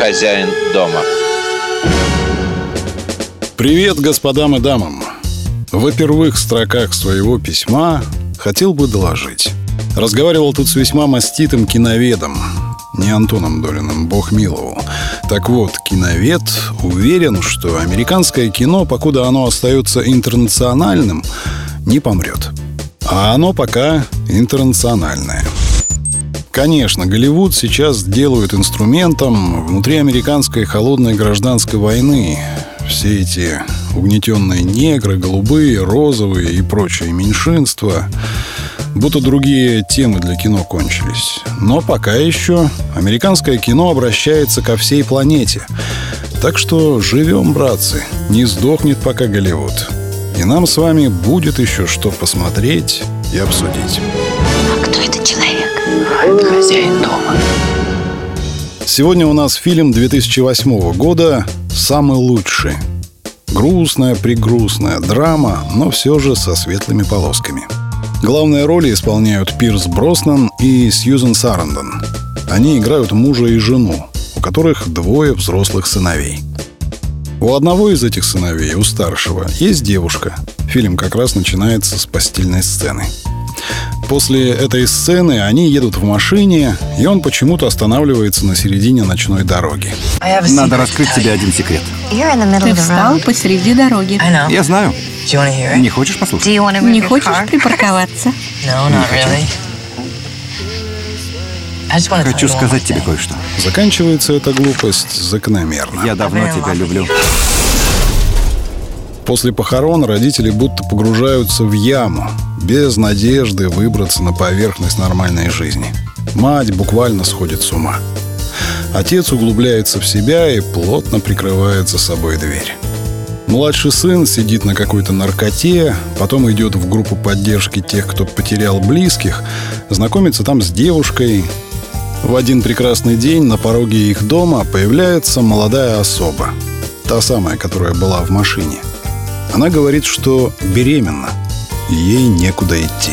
хозяин дома. Привет господам и дамам. В первых строках своего письма хотел бы доложить. Разговаривал тут с весьма маститым киноведом, не Антоном Долиным, бог миловал. Так вот, киновед уверен, что американское кино, покуда оно остается интернациональным, не помрет. А оно пока интернациональное. Конечно, Голливуд сейчас делают инструментом внутри американской холодной гражданской войны. Все эти угнетенные негры, голубые, розовые и прочие меньшинства будто другие темы для кино кончились. Но пока еще американское кино обращается ко всей планете. Так что живем, братцы, не сдохнет пока Голливуд. И нам с вами будет еще что посмотреть и обсудить. Хозяин дома. Сегодня у нас фильм 2008 года «Самый лучший». Грустная, пригрустная драма, но все же со светлыми полосками – Главные роли исполняют Пирс Броснан и Сьюзен Сарандон. Они играют мужа и жену, у которых двое взрослых сыновей. У одного из этих сыновей, у старшего, есть девушка. Фильм как раз начинается с постельной сцены. После этой сцены они едут в машине, и он почему-то останавливается на середине ночной дороги. Надо раскрыть тебе один секрет. Ты встал посреди дороги. Я знаю. Не хочешь послушать? Не хочешь припарковаться? Хочу сказать тебе кое-что. Заканчивается эта глупость закономерно. Я давно тебя люблю. После похорон родители будто погружаются в яму, без надежды выбраться на поверхность нормальной жизни. Мать буквально сходит с ума. Отец углубляется в себя и плотно прикрывает за собой дверь. Младший сын сидит на какой-то наркоте, потом идет в группу поддержки тех, кто потерял близких, знакомится там с девушкой. В один прекрасный день на пороге их дома появляется молодая особа. Та самая, которая была в машине. Она говорит, что беременна, ей некуда идти.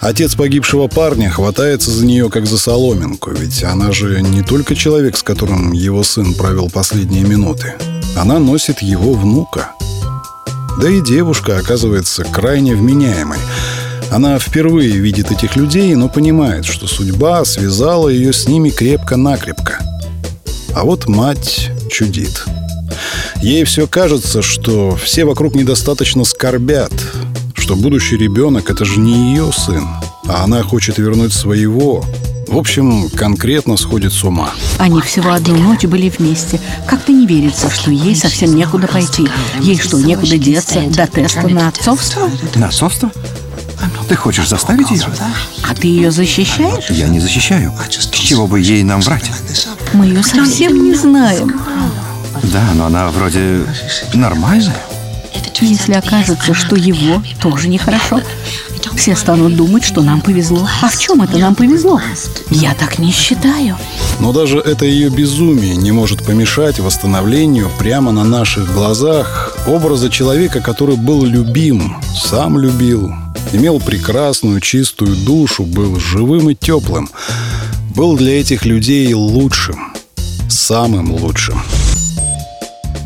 Отец погибшего парня хватается за нее как за соломинку, ведь она же не только человек, с которым его сын провел последние минуты. Она носит его внука. Да и девушка оказывается крайне вменяемой. Она впервые видит этих людей, но понимает, что судьба связала ее с ними крепко-накрепко. А вот мать чудит. Ей все кажется, что все вокруг недостаточно скорбят, что будущий ребенок — это же не ее сын, а она хочет вернуть своего, в общем, конкретно сходит с ума. Они всего одну ночь были вместе. Как-то не верится, что ей совсем некуда пойти. Ей что, некуда деться до теста на отцовство? На отцовство? Ты хочешь заставить ее? А ты ее защищаешь? Я не защищаю. С чего бы ей нам врать? Мы ее совсем не знаем. Да, но она вроде нормальная. Если окажется, что его тоже нехорошо, все станут думать, что нам повезло. А в чем это нам повезло? Я так не считаю. Но даже это ее безумие не может помешать восстановлению прямо на наших глазах образа человека, который был любим, сам любил, имел прекрасную, чистую душу, был живым и теплым, был для этих людей лучшим, самым лучшим.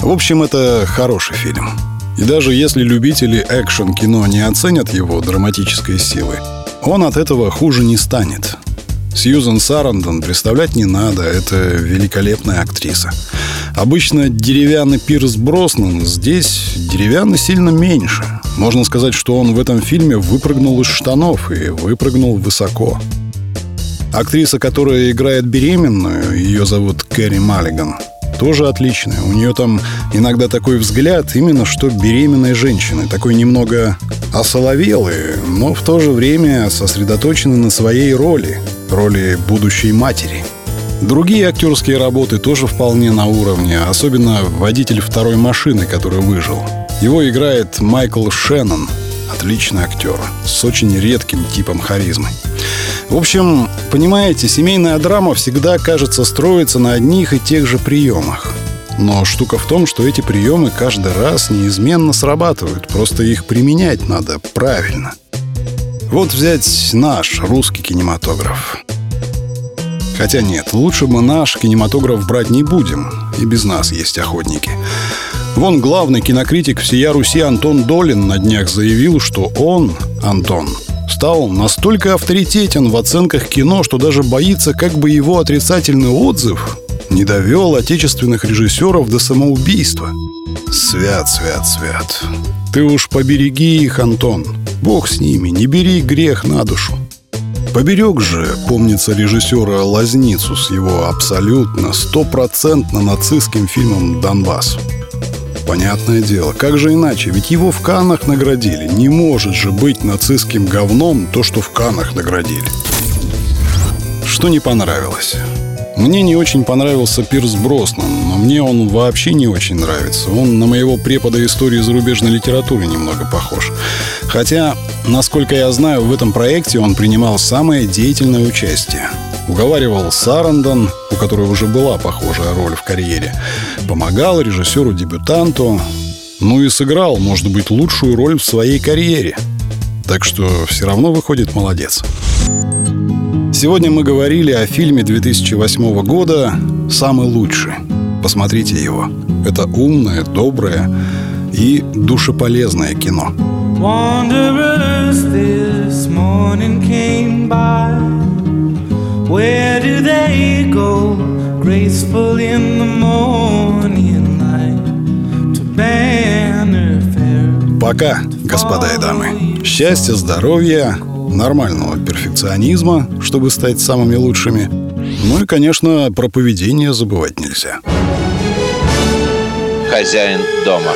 В общем, это хороший фильм. И даже если любители экшен-кино не оценят его драматической силы, он от этого хуже не станет. Сьюзен Сарандон представлять не надо, это великолепная актриса. Обычно деревянный Пирс Броснан, здесь деревянный сильно меньше. Можно сказать, что он в этом фильме выпрыгнул из штанов и выпрыгнул высоко. Актриса, которая играет беременную, ее зовут Кэрри Маллиган – тоже отличная. У нее там иногда такой взгляд, именно что беременной женщины. Такой немного осоловелый, но в то же время сосредоточенный на своей роли. Роли будущей матери. Другие актерские работы тоже вполне на уровне, особенно водитель второй машины, который выжил. Его играет Майкл Шеннон, отличный актер, с очень редким типом харизмы. В общем, понимаете, семейная драма всегда, кажется, строится на одних и тех же приемах. Но штука в том, что эти приемы каждый раз неизменно срабатывают, просто их применять надо правильно. Вот взять наш русский кинематограф. Хотя нет, лучше мы наш кинематограф брать не будем. И без нас есть охотники. Вон главный кинокритик всея Руси Антон Долин на днях заявил, что он, Антон, стал настолько авторитетен в оценках кино, что даже боится, как бы его отрицательный отзыв не довел отечественных режиссеров до самоубийства. Свят, свят, свят. Ты уж побереги их, Антон. Бог с ними, не бери грех на душу. Поберег же, помнится режиссера Лазницу с его абсолютно стопроцентно нацистским фильмом «Донбасс». Понятное дело, как же иначе? Ведь его в Каннах наградили. Не может же быть нацистским говном то, что в Каннах наградили. Что не понравилось? Мне не очень понравился Пирс Броснан, но мне он вообще не очень нравится. Он на моего препода истории зарубежной литературы немного похож. Хотя, насколько я знаю, в этом проекте он принимал самое деятельное участие. Уговаривал Сарандон, у которой уже была похожая роль в карьере. Помогал режиссеру-дебютанту. Ну и сыграл, может быть, лучшую роль в своей карьере. Так что все равно выходит молодец. Сегодня мы говорили о фильме 2008 года «Самый лучший». Посмотрите его. Это умное, доброе и душеполезное кино. Wanderers in the morning Пока, господа и дамы. Счастья, здоровья, нормального перфекционизма, чтобы стать самыми лучшими. Ну и, конечно, про поведение забывать нельзя. Хозяин дома.